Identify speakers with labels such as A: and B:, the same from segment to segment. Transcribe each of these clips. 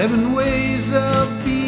A: seven ways of being.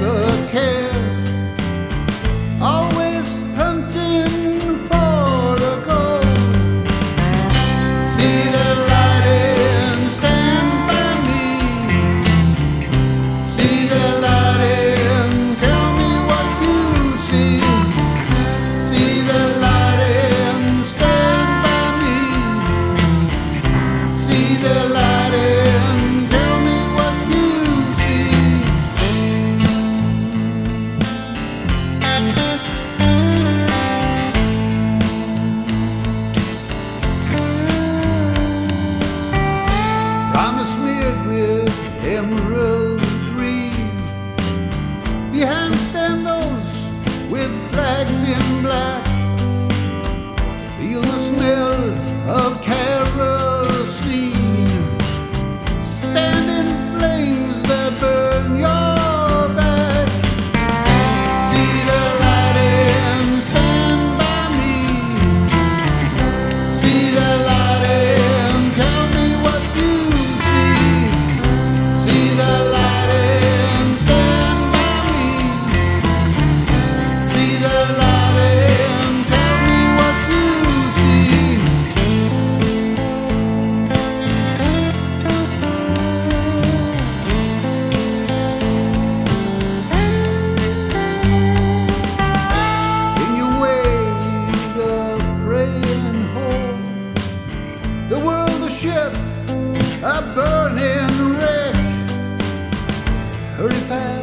A: never cared. burning wreck. Hurry fast.